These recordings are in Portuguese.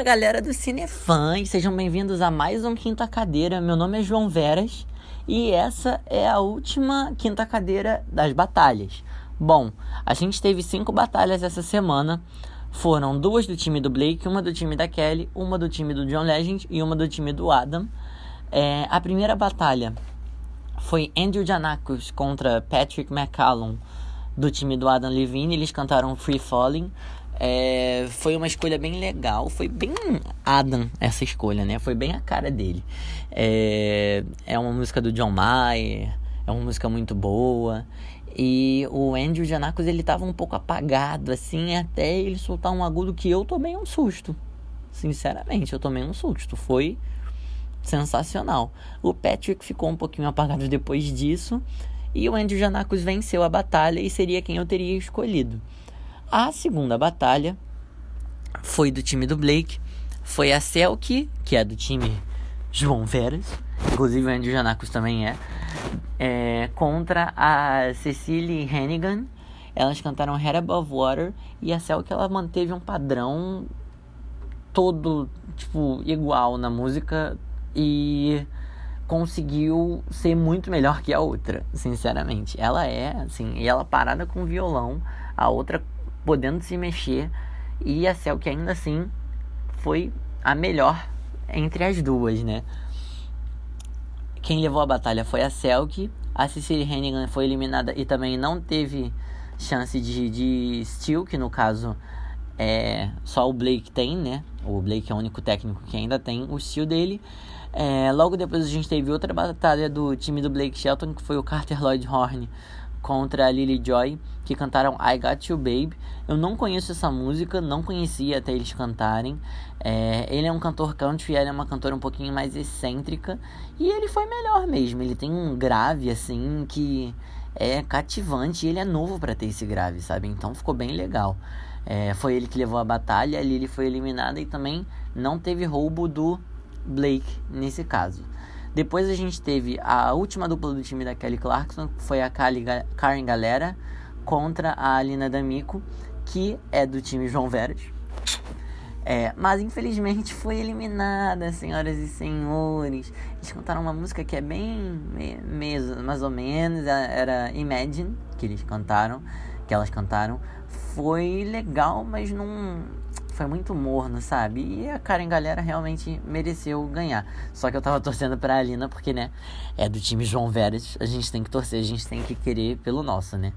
Fala galera do Cinefãs, sejam bem-vindos a mais um Quinta Cadeira. Meu nome é João Veras e essa é a última Quinta Cadeira das batalhas. Bom, a gente teve cinco batalhas essa semana. Foram duas do time do Blake, uma do time da Kelly, uma do time do John Legend e uma do time do Adam. É, a primeira batalha foi Andrew Janakos contra Patrick McCallum do time do Adam Levine. Eles cantaram Free Falling. É, foi uma escolha bem legal, foi bem Adam essa escolha, né? Foi bem a cara dele. É, é uma música do John Mayer, é uma música muito boa. E o Andrew Janakos ele tava um pouco apagado, assim, até ele soltar um agudo que eu tomei um susto. Sinceramente, eu tomei um susto. Foi sensacional. O Patrick ficou um pouquinho apagado depois disso. E o Andrew Janakos venceu a batalha e seria quem eu teria escolhido. A segunda batalha foi do time do Blake. Foi a Selkie, que é do time João Veras. Inclusive o Andrew Janakos também é. é contra a Cecily Hannigan. Elas cantaram Head Above Water. E a Selkie ela manteve um padrão todo, tipo, igual na música. E conseguiu ser muito melhor que a outra, sinceramente. Ela é, assim, e ela parada com violão, a outra podendo se mexer. E a Cell que ainda assim foi a melhor entre as duas, né? Quem levou a batalha foi a Selk. A Cecily Hennigan foi eliminada e também não teve chance de, de steal, que no caso é só o Blake tem, né? O Blake é o único técnico que ainda tem o steal dele. É, logo depois a gente teve outra batalha do time do Blake Shelton, que foi o Carter Lloyd Horn contra a Lily Joy, que cantaram I Got You Babe. Eu não conheço essa música, não conhecia até eles cantarem. É, ele é um cantor country, ela é uma cantora um pouquinho mais excêntrica. E ele foi melhor mesmo. Ele tem um grave assim que é cativante e ele é novo para ter esse grave, sabe? Então ficou bem legal. É, foi ele que levou a batalha, a Lily foi eliminada e também não teve roubo do Blake nesse caso. Depois a gente teve a última dupla do time da Kelly Clarkson, que foi a Karen Galera contra a Alina D'Amico, que é do time João Veras. É, mas infelizmente foi eliminada, senhoras e senhores. Eles cantaram uma música que é bem me, mais ou menos, era Imagine, que eles cantaram, que elas cantaram. Foi legal, mas não foi muito morno, sabe? E a Karen Galera realmente mereceu ganhar. Só que eu tava torcendo pra Alina, porque, né, é do time João Veras. A gente tem que torcer, a gente tem que querer pelo nosso, né?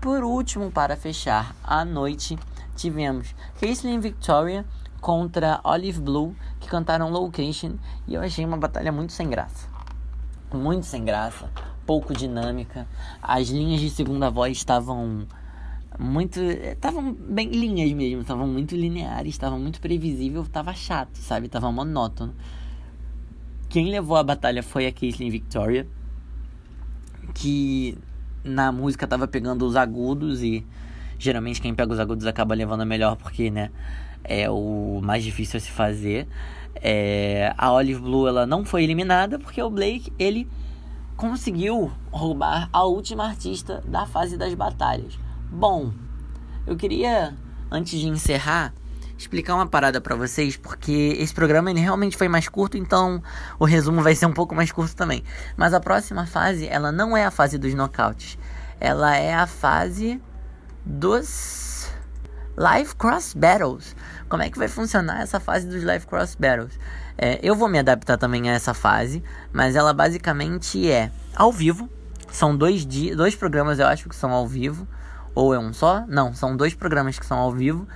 Por último, para fechar a noite, tivemos Caitlyn Victoria contra Olive Blue, que cantaram Location. E eu achei uma batalha muito sem graça. Muito sem graça, pouco dinâmica. As linhas de segunda voz estavam muito. Estavam bem linhas mesmo, estavam muito lineares, estavam muito previsível, tava chato, sabe? Tava monótono. Quem levou a batalha foi a Caitlyn Victoria, que na música tava pegando os agudos e geralmente quem pega os agudos acaba levando a melhor porque, né, é o mais difícil a se fazer. É, a Olive Blue ela não foi eliminada porque o Blake ele conseguiu roubar a última artista da fase das batalhas. Bom, eu queria, antes de encerrar, explicar uma parada para vocês, porque esse programa ele realmente foi mais curto, então o resumo vai ser um pouco mais curto também. Mas a próxima fase, ela não é a fase dos knockouts. Ela é a fase dos Live Cross Battles. Como é que vai funcionar essa fase dos Live Cross Battles? É, eu vou me adaptar também a essa fase, mas ela basicamente é ao vivo. São dois, dias, dois programas, eu acho que são ao vivo. Ou é um só? Não, são dois programas que são ao vivo.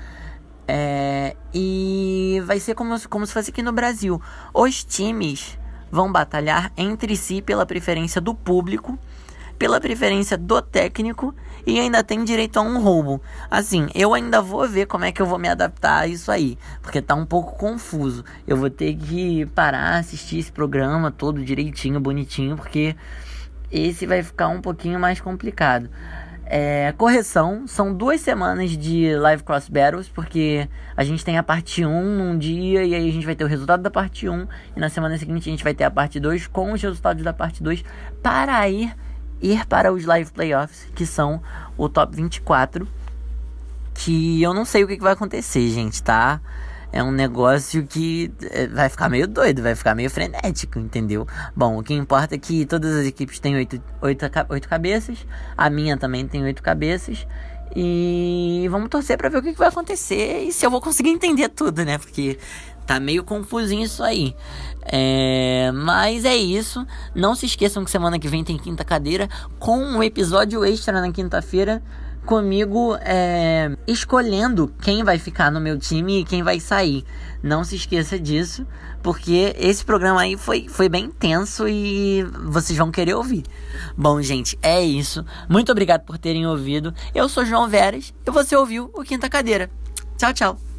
É, e vai ser como, como se fosse aqui no Brasil. Os times vão batalhar entre si pela preferência do público, pela preferência do técnico e ainda tem direito a um roubo. Assim, eu ainda vou ver como é que eu vou me adaptar a isso aí, porque tá um pouco confuso. Eu vou ter que parar, assistir esse programa todo direitinho, bonitinho, porque esse vai ficar um pouquinho mais complicado. É, correção, são duas semanas de Live Cross Battles, porque a gente tem a parte 1 num dia e aí a gente vai ter o resultado da parte 1 e na semana seguinte a gente vai ter a parte 2 com os resultados da parte 2 para ir, ir para os Live Playoffs, que são o top 24, que eu não sei o que, que vai acontecer, gente, tá? É um negócio que é, vai ficar meio doido, vai ficar meio frenético, entendeu? Bom, o que importa é que todas as equipes têm oito, oito, oito cabeças, a minha também tem oito cabeças. E vamos torcer para ver o que, que vai acontecer e se eu vou conseguir entender tudo, né? Porque tá meio confusinho isso aí. É, mas é isso. Não se esqueçam que semana que vem tem quinta cadeira com um episódio extra na quinta-feira comigo é, escolhendo quem vai ficar no meu time e quem vai sair. Não se esqueça disso, porque esse programa aí foi, foi bem tenso e vocês vão querer ouvir. Bom, gente, é isso. Muito obrigado por terem ouvido. Eu sou João Veras e você ouviu o Quinta Cadeira. Tchau, tchau.